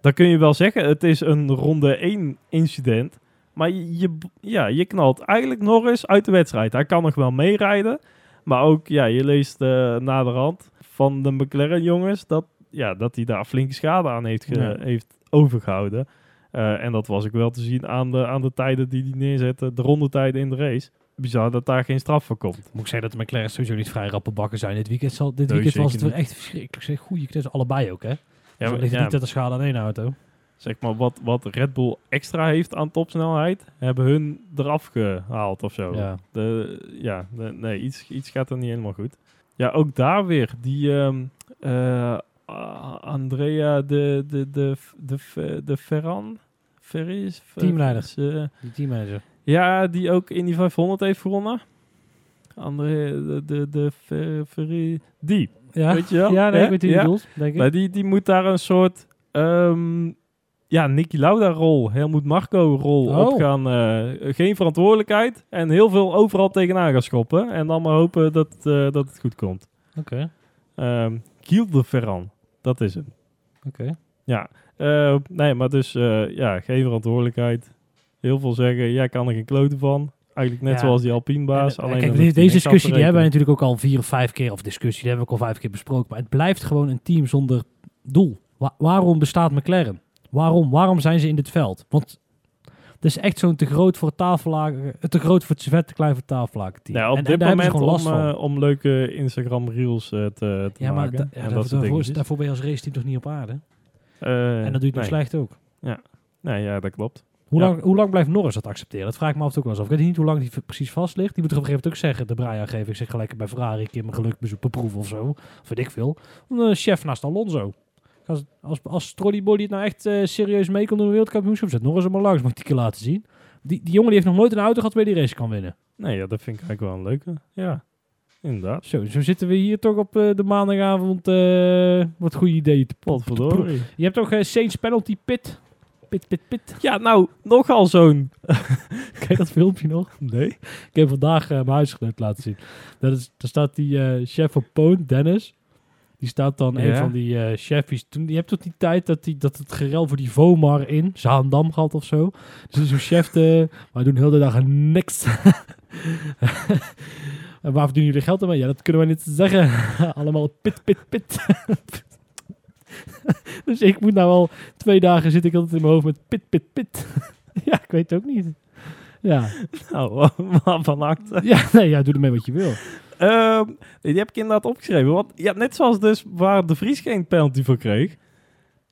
Dan kun je wel zeggen, het is een ronde 1 incident. Maar je, ja, je knalt eigenlijk Norris uit de wedstrijd. Hij kan nog wel meerijden. Maar ook, ja, je leest eh naderhand van de McLaren jongens dat, ja, dat hij daar flinke schade aan heeft, Ja. heeft overgehouden. Eh, en dat was ook wel te zien aan de, aan de tijden die hij neerzette, de rondetijden in de race. Bizar dat daar geen straf voor komt. Moet ik zeggen dat de McLaren sowieso niet vrij rappe bakken zijn. Dit weekend, zal, dit Nee, weekend was het weer echt verschrikkelijk. Zeg, goeie knus, allebei ook hè. Ja, maar, ja, niet dat de schade aan één auto. Zeg maar, wat, wat Red Bull extra heeft aan topsnelheid, hebben hun eraf gehaald of zo. Ja. De, ja, de- nee, iets, iets gaat er niet helemaal goed. Ja, ook daar weer. Die ehm, eh, Andrea de, de, de, de, de, de Ferran. Ferris? Teamleider. Eh, Die teammanager. ja, die ook in die 500 heeft gewonnen. André, de, de, de Fer- Ferri. Die, Ja, weet je wel? ja nee, ik weet je Ja. bedoelt, denk ik. Maar die, die moet daar een soort... ehm, ja, Nicky Lauda-rol, Helmoet Marco-rol Oh. op gaan. eh, geen verantwoordelijkheid en heel veel overal tegenaan gaan schoppen. En dan maar hopen dat, eh, dat het goed komt. Oké, Ehm Giel de Ferran, dat is het. oké. Ja, eh, nee, maar dus ja, geen verantwoordelijkheid. Heel veel zeggen, jij kan er geen kloten van. Eigenlijk net Ja. zoals die Alpine-baas. En, alleen kijk, deze te discussie die hebben wij natuurlijk ook al vier of vijf keer, of discussie, die hebben we ook al vijf keer besproken. Maar het blijft gewoon een team zonder doel. Wa- waarom bestaat McLaren? Waarom? Waarom zijn ze in dit veld? Want het is echt zo'n te groot voor het tafellaken, te groot voor het servet, te klein voor tafellaken team. Nou, op en, dit en moment gewoon om, last van. eh, om leuke Instagram reels eh, te, te ja, maar maken. da- ja, dat daarvoor, daarvoor ben je als raceteam toch niet op aarde? Eh, en dat doe je nee. nog slecht ook. Nee, ja, dat klopt. Hoe, Ja. lang, hoe lang blijft Norris dat accepteren? Dat vraag ik me af en toe ook wel eens af. Ik weet niet hoe lang die precies vast ligt. Die moet er op een gegeven moment ook zeggen. De Brian geef ik zeg gelijk bij Ferrari een keer mijn geluk bezoek beproeven of zo. Of weet ik veel. Een chef naast Alonso. Als, als, als Trolleybolly het nou echt eh, serieus mee kan doen in de wereldkampioenschap, zet Norris er maar langs. Mag ik keer laten zien. Die, die jongen die heeft nog nooit een auto gehad waar die race kan winnen. Nee, ja, dat vind ik eigenlijk wel een leuke. Ja, inderdaad. Zo, zo zitten we hier toch op eh, de maandagavond eh, wat goede ideeën te pot. Je hebt ook uh, Saints penalty pit. Pit, pit, pit. Ja, nou, nogal zo'n... (laughs) Je dat filmpje nog? Nee. Ik heb vandaag mijn huisgenoot laten zien. Dat is, daar staat die chef van Poon, Dennis. Die staat dan een van die eh chefies. Toen, je hebt tot die tijd dat, die, dat het gerel voor die Vomar in Zaandam gehad of zo. Dus zo'n chef, de, maar doen heel de dag niks. (laughs) en waar verdienen jullie geld aan? Ja, dat kunnen we niet zeggen. (laughs) Allemaal pit, pit, pit. (laughs) dus ik moet nou al twee dagen zit ik altijd in mijn hoofd met pit, pit, pit. ja, ik weet het ook niet. Ja, Nou, van acte. ja, nee, ja, doe ermee wat je wil. Ehm, die heb ik inderdaad opgeschreven. Want ja, net zoals dus waar de Vries geen penalty voor kreeg,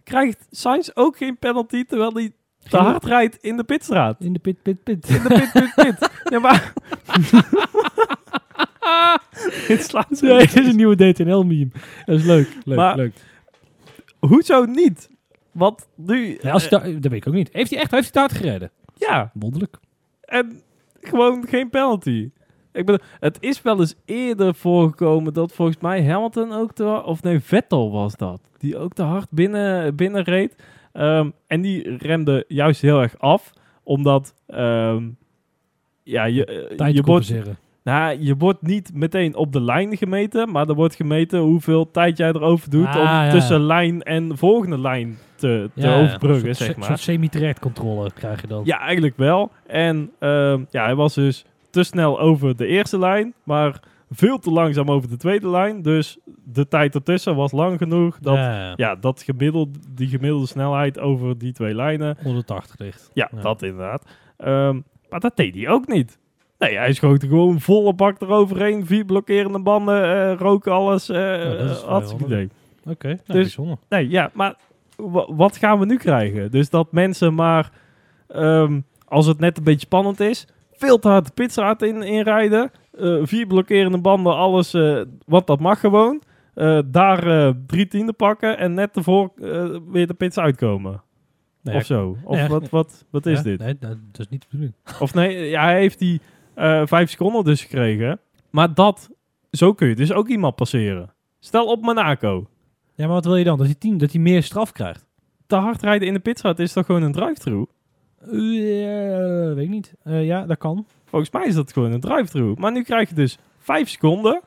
krijgt Sainz ook geen penalty terwijl hij te hard rijdt in de pitstraat. In de pit, pit, pit. In de pit, pit, pit. ja, maar... (laughs) Dit slaat Nee, dit is een nieuwe DTNL-meme. Dat is leuk, leuk, Maar- leuk. Hoezo niet? Want nu... Ja, als eh, daar- dat weet ik ook niet. Heeft hij echt heeft hij hard gereden? ja, Wonderlijk. en gewoon geen penalty. Ik bedoel, het is wel eens eerder voorgekomen dat volgens mij Hamilton ook te hard- of nee, Vettel was dat, die ook te hard binnen, binnen reed. Ehm, en die remde juist heel erg af, omdat ehm, ja, je, eh, Tijd je, wordt, nou, je wordt niet meteen op de lijn gemeten, maar er wordt gemeten hoeveel tijd jij erover doet Ah, om ja. tussen lijn en volgende lijn te, te overbruggen, een zeg soort, maar. soort semi-terecht controle krijg je dan. Ja, eigenlijk wel. En ehm, ja, hij was dus te snel over de eerste lijn, maar veel te langzaam over de tweede lijn. Dus de tijd ertussen was lang genoeg dat Ja, ja, dat gemiddeld, die gemiddelde snelheid over die twee lijnen. 180 ligt. Ja, Ja. dat inderdaad. Ehm, maar dat deed hij ook niet. Nee, hij schoot er gewoon volle bak eroverheen. Vier blokkerende banden, eh rook alles. eh dat is vrij hartstikke idee. Oké, nou, Dus- bijzonder. Nee, ja, maar wa- wat gaan we nu krijgen? Dus dat mensen maar, ehm, als het net een beetje spannend is, veel te hard de pitstraat in, inrijden. eh, vier blokkerende banden, alles, eh, wat dat mag gewoon. Eh, daar drie tienden pakken en net ervoor weer de pits uitkomen. Nee, of zo. Of wat, wat, wat is ja, dit? Nee, dat, is niet de bedoeling. Of nee, ja, hij heeft die vijf seconden dus gekregen. Maar dat, zo kun je dus ook iemand passeren. Stel op Monaco. Ja, maar wat wil je dan? Dat hij, tien, dat hij meer straf krijgt? Te hard rijden in de pitstraat is toch gewoon een drive-thru? Eh, weet ik niet. Eh, ja, dat kan. Volgens mij is dat gewoon een drive-thru. Maar nu krijg je dus 5 seconden.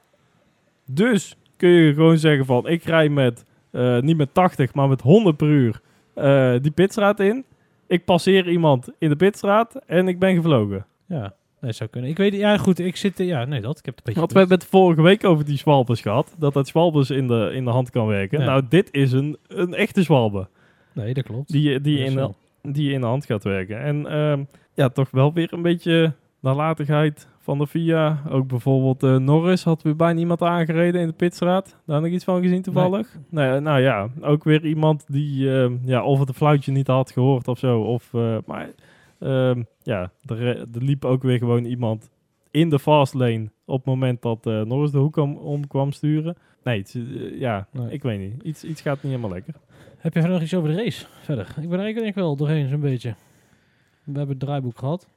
Dus kun je gewoon zeggen van ik rij met eh, niet met 80, maar met 100 per uur die pitstraat in. Ik passeer iemand in de pitstraat en ik ben gevlogen. Ja, nee, zou kunnen. Ik weet, ja goed, ik zit, ja, nee, dat, ik heb het een beetje... Want we hebben het vorige week over die zwalbes gehad. Dat dat zwalbes in de, in de hand kan werken. Ja. Nou, dit is een, een echte zwalbe. Nee, dat klopt. Die, die, Dat in. Die in de hand gaat werken. En ehm, ja, toch wel weer een beetje nalatigheid van de FIA. Ook bijvoorbeeld eh, Norris had weer bijna iemand aangereden in de pitstraat. Daar nog iets van gezien toevallig? Nee. nou ja, ook weer iemand die ehm, ja, of het een fluitje niet had gehoord of zo. Of, eh, maar ehm, ja, er, eh, er liep ook weer gewoon iemand in de fast lane op het moment dat eh, Norris de hoek om, om kwam sturen. Nee, het, eh, ja, Nee. ik weet niet. Iets, iets gaat niet helemaal lekker. Heb je verder nog iets over de race? Verder. Ik ben eigenlijk denk wel doorheen zo'n beetje. We hebben het draaiboek gehad.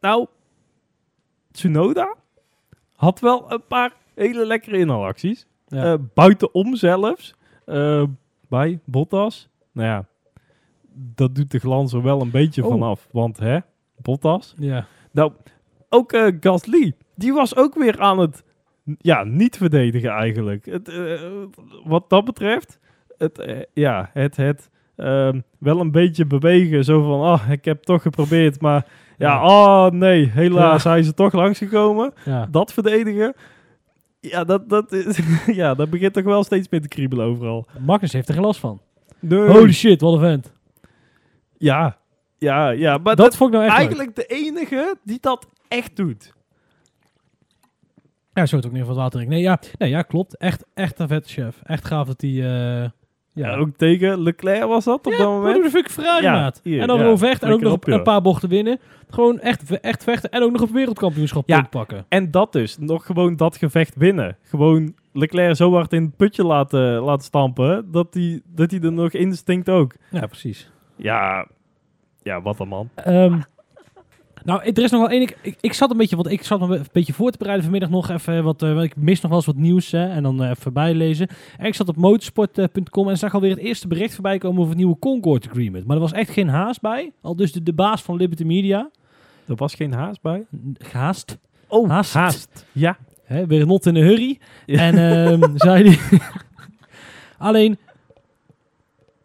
Nou, Tsunoda had wel een paar hele lekkere inhaalacties. Ja. Eh, buitenom zelfs. eh, bij Bottas. Nou ja, dat doet de glans er wel een beetje Oh. vanaf. Want hè, Bottas. ja. Nou, ook eh, Gasly. Die was ook weer aan het ja, niet verdedigen eigenlijk. Het, wat dat betreft, het, eh, ja, het, het ehm, wel een beetje bewegen. Zo van, ah, ik heb toch geprobeerd, maar ja, oh nee, helaas, hij is er toch langsgekomen. Dat verdedigen, ja, dat, dat, is, (laughs) ja, dat begint toch wel steeds meer te kriebelen overal. Magnus heeft er geen last van. Nee. Holy shit, wat een vent. Ja, ja, ja, maar dat, dat, vond ik nou echt leuk. eigenlijk de enige die dat echt doet. Ja, zo het ook niet van het water. Nee, ja, nee, ja, klopt. Echt, echt een vette chef. Echt gaaf dat hij... eh, Ja, ja, ook tegen Leclerc was dat op Ja, dat moment. doe de fucking Ferrari, Ja, maat. hier, en dan ja. gewoon vechten en ook nog op, een paar bochten winnen. Gewoon echt, echt vechten en ook nog een wereldkampioenschap Ja. pakken. En dat dus, nog gewoon dat gevecht winnen. Gewoon Leclerc zo hard in het putje laten, laten stampen, dat hij dat er nog instinct ook. Ja, precies. Ja, ja, wat een man. Ehm, nou, er is nog wel één. Ik, ik, ik zat een beetje, want ik zat me een beetje voor te bereiden vanmiddag nog even wat. eh, want ik mis nog wel eens wat nieuws hè, en dan eh, even bijlezen. En ik zat op motorsport.com en zag alweer het eerste bericht voorbij komen over het nieuwe Concord Agreement. Maar er was echt geen haast bij. Al dus de, de baas van Liberty Media. Er was geen haast bij. Haast. Oh, haast. Ja. Hè, weer not in a hurry. Ja. En ehm, (laughs) zei hij... (laughs) Alleen...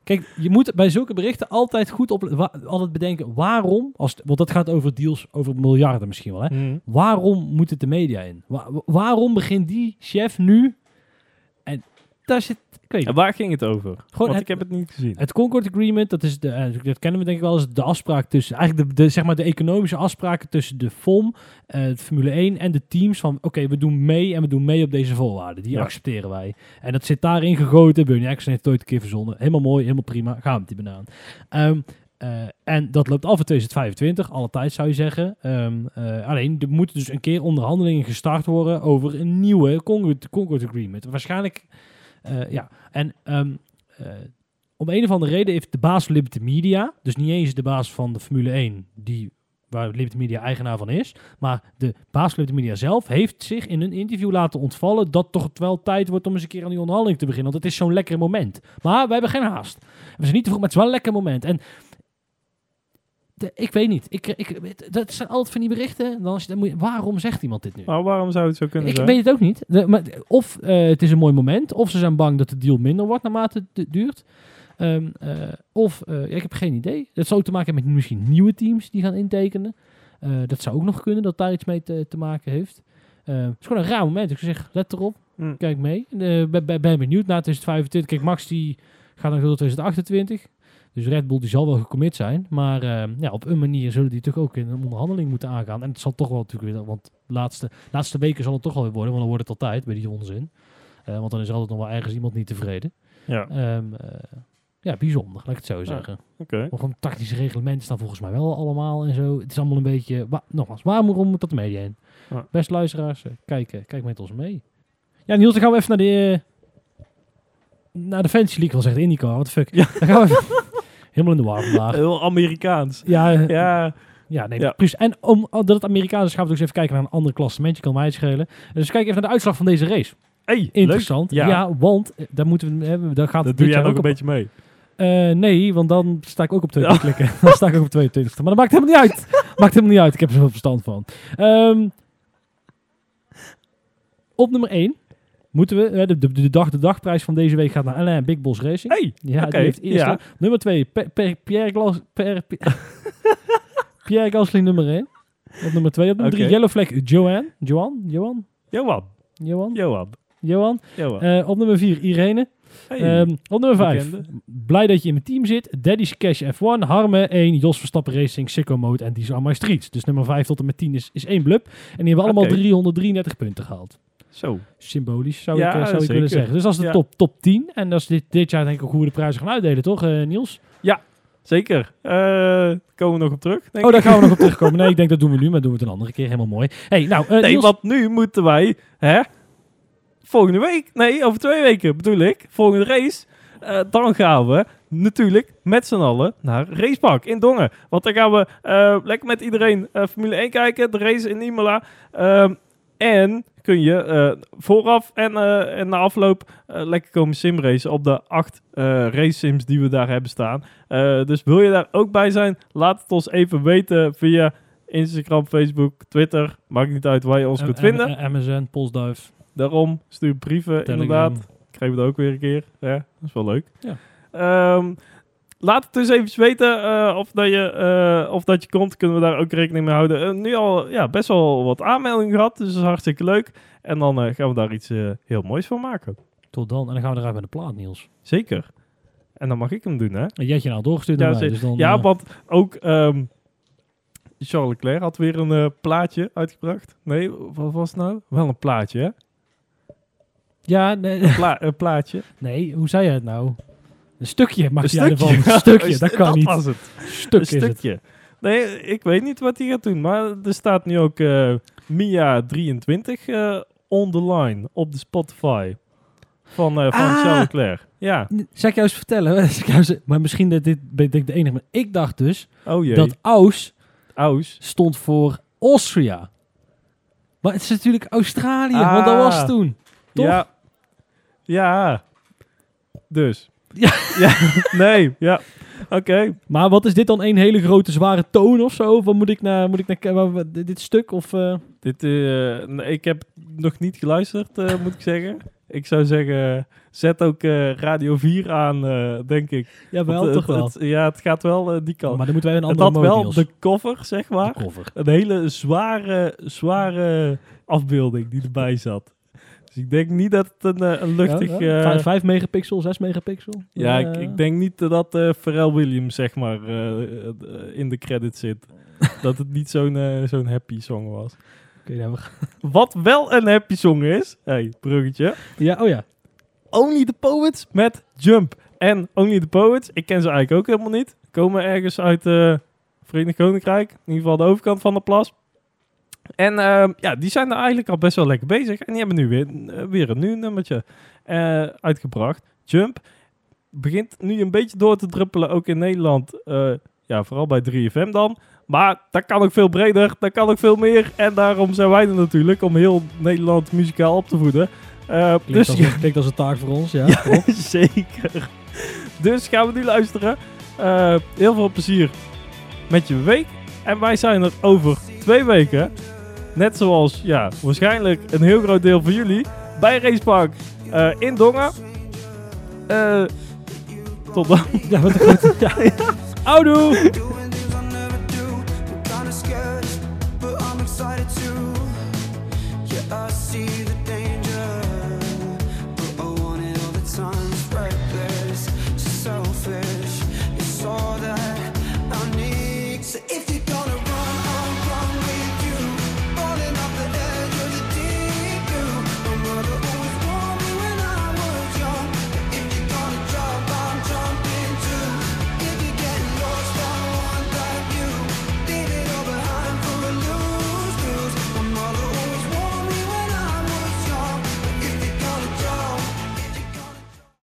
Kijk, je moet bij zulke berichten altijd goed op, altijd bedenken waarom, als, want dat gaat over deals over miljarden misschien wel, hè? Mm. Waarom moet het de media in? Wa- wa- waarom begint die chef nu? En daar zit, En waar ging het over? Het- ik heb het niet gezien. Het Concord Agreement, dat, is de, eh, dat kennen we denk ik wel als de afspraak tussen, eigenlijk de, de, zeg maar de economische afspraken tussen de FOM, het Formule 1 en de teams van, oké, we doen mee en we doen mee op deze voorwaarden. Die Ja. accepteren wij. En dat zit daarin gegoten. Bernie Eccleston heeft het ooit een keer verzonnen. Helemaal mooi, helemaal prima. Gaan we met die banaan. En dat loopt af in 2025, alle tijd zou je zeggen. Ehm, eh, alleen, er moeten dus een keer onderhandelingen gestart worden over een nieuwe Concord, Concord Agreement. Waarschijnlijk, eh, ja. En ehm, eh, om een of andere reden heeft de baas van Liberty Media, dus niet eens de baas van de Formule 1, die, waar Liberty Media eigenaar van is, maar de baas van Liberty Media zelf heeft zich in een interview laten ontvallen dat toch wel tijd wordt om eens een keer aan die onderhandeling te beginnen. Want het is zo'n lekker moment. Maar wij hebben geen haast. We zijn niet te vroeg, maar het is wel een lekker moment. En de- ik weet niet. Ik, ik, dat zijn altijd van die berichten. Dan, is, dan moet je, waarom zegt iemand dit nu? Maar waarom zou het zo kunnen Ik zijn? weet het ook niet. De- maar, of eh, het is een mooi moment, of ze zijn bang dat de deal minder wordt naarmate het du- duurt. Ehm, eh, of, eh, ja, ik heb geen idee. Dat zou ook te maken hebben met misschien nieuwe teams die gaan intekenen. Dat zou ook nog kunnen, dat daar iets mee te, te maken heeft. Het is gewoon een raar moment. Ik zeggen, let erop, Hm. kijk mee. Ben, ben, ben benieuwd naar 2025. Kijk, Max die gaat nog tot 2028. Dus Red Bull die zal wel gecommit zijn. Maar eh, ja, op een manier zullen die toch ook in een onderhandeling moeten aangaan. En het zal toch wel natuurlijk weer, want de laatste, laatste weken zal het toch wel weer worden, want dan wordt het altijd bij die onzin. Eh, want dan is er altijd nog wel ergens iemand niet tevreden. Ja, Ehm, eh, ja, bijzonder, laat ik het zo zeggen. oké. Of een tactische reglementen staan volgens mij wel allemaal en zo. Het is allemaal een beetje... Wa nogmaals, waarom moet dat de media in? Ja. Beste luisteraars, eh, kijk, met ons mee. Ja, Niels, dan gaan we even naar de... naar de Fantasy League, wil zeggen, de IndyCar. What the fuck. Ja. Dan gaan we even... (laughs) Helemaal in de war vandaag. Heel Amerikaans. Ja, eh, Ja, ja, nee, Ja. precies. En omdat het Amerikaans is, gaan we dus even kijken naar een ander klassementje. Kan mij het schelen. Dus kijk even naar de uitslag van deze race. hey, Interessant. Ja. Ja, want eh, daar moeten we hebben. Daar gaat dat doe jij nog ook een beetje mee. Eh, nee, want dan sta ik ook op 2 Ja. klikken. (laughs) Dan sta ik ook op 22. Maar dat maakt helemaal niet uit. (laughs) maakt helemaal niet uit. Ik heb er zoveel verstand van. Ehm, op nummer 1 moeten we... de, de, de, dag, de dagprijs van deze week gaat naar Alain Big Boss Racing. Hey, Ja, oké, die heeft eerste. ja. Nummer 2, Pierre, Glas, per, (laughs) Pierre Gasly nummer 1. Op nummer 2. Op nummer 3, Oké. Yellow Flag Johan. Johan? Johan? Johan, Johan? Johan, Johan. Johan. Eh, op nummer 4, Irene. Hey. Ehm, op nummer 5, bekende. blij dat je in mijn team zit. Daddy's Cash F1, Harme 1, Jos Verstappen Racing, Sicko Mode en These Are My Streets. Dus nummer 5 tot en met 10 is, is één blub. En die hebben allemaal Oké. 333 punten gehaald. Zo. Symbolisch zou Ja, ik, eh, zou ik willen zeggen. Dus dat is de Ja. top, top 10. En dat is dit, dit jaar denk ik ook hoe we de prijzen gaan uitdelen, toch eh, Niels? Zeker. Eh, komen we nog op terug? denk Oh, daar ik. gaan we nog op (laughs) terugkomen. Nee, ik denk dat doen we nu, maar doen we het een andere keer. Helemaal mooi. Hey, nou, Nee, Niels, want nu moeten wij, hè? Volgende week, nee, over twee weken bedoel ik, volgende race. dan gaan we natuurlijk met z'n allen naar Racepark in Dongen. Want dan gaan we lekker met iedereen eh, Formule 1 kijken, de race in Imola. Ehm, en kun je eh, vooraf en, eh, en na afloop eh, lekker komen simracen op de acht race sims die we daar hebben staan. Dus wil je daar ook bij zijn, laat het ons even weten via Instagram, Facebook, Twitter. Maakt niet uit waar je ons kunt vinden. eh, Amazon, Postduif. Daarom stuur brieven, Telegram. inderdaad. Krijgen we dat ook weer een keer. Ja, dat is wel leuk. Ja. Ehm, laat het dus even weten eh, of, dat je, eh, of dat je komt. Kunnen we daar ook rekening mee houden. Eh, nu al ja, best wel wat aanmeldingen gehad. Dus dat is hartstikke leuk. En dan gaan we daar iets heel moois van maken. Tot dan. En dan gaan we eruit met de plaat, Niels. Zeker. En dan mag ik hem doen, hè? En jij hebt je nou doorgestuurd Ja, mij, dus dan... Ja, want ook ehm, Charles Leclerc had weer een plaatje uitgebracht. Nee, wat was het nou? Wel een plaatje, hè? ja nee, Pla een plaatje. (laughs) nee, hoe zei je het nou? Een stukje mag jij ervan. Een stukje, stu- (laughs) dat kan niet. was het. Stuk een is het. stukje. Nee, ik weet niet wat hij gaat doen. Maar er staat nu ook eh, Mia 23 eh, on the line op de Spotify. Van, eh van Ah! Charles Leclerc. Ja. Zal ik jou eens vertellen? (laughs) Maar misschien dat dit ben ik de enige. Maar ik dacht dus Oh jee. dat Aus Aus. stond voor Austria. Maar het is natuurlijk Australië, Ah. want dat was toen. Toch? Ja. Ja. Dus. Ja. (laughs) ja. Nee. Ja. Oké. Maar wat is dit dan? Een hele grote zware toon of zo? Wat moet ik naar, moet ik naar dit stuk? Of, eh, Dit, eh, nee, ik heb nog niet geluisterd, eh, moet ik zeggen. Ik zou zeggen, zet ook Radio 4 aan, denk ik. Jawel, eh, toch het- wel. het- ja, het gaat wel die kant. maar dan moeten wij een het andere had wel de cover, zeg maar. De cover. Een hele zware, zware afbeelding die erbij zat. Dus ik denk niet dat het een, eh, een luchtig... Ja, Ja, ja. Vijf- 5 megapixel, 6 megapixel. ja Eh, ik, ik denk niet dat eh Pharrell Williams, zeg maar, eh, eh, in de credits zit. (laughs) dat het niet zo'n eh, zo'n happy song was. Oké, nou, we gaan- Wat wel een happy song is... hey, bruggetje. ja, oh ja. Only the Poets met Jump. En Only the Poets, ik ken ze eigenlijk ook helemaal niet. Komen ergens uit eh Verenigd Koninkrijk. In ieder geval de overkant van de plas. En ehm, ja, die zijn er eigenlijk al best wel lekker bezig. En die hebben nu weer, eh, weer een nieuw nummertje eh, uitgebracht. Jump begint nu een beetje door te druppelen, ook in Nederland. Eh, ja, vooral bij 3FM dan. Maar dat kan ook veel breder, dat kan ook veel meer. En daarom zijn wij er natuurlijk, om heel Nederland muzikaal op te voeden. Klinkt, dus als, een- klinkt als een taak voor ons, ja. (laughs) ja, zeker. Dus gaan we nu luisteren. Heel veel plezier met je week. En wij zijn er over twee weken. Net zoals, ja, waarschijnlijk een heel groot deel van jullie. Bij Racepark eh, in Dongen. Eh, tot dan. Ja, wat een grote... (laughs) Ja. Oudoe!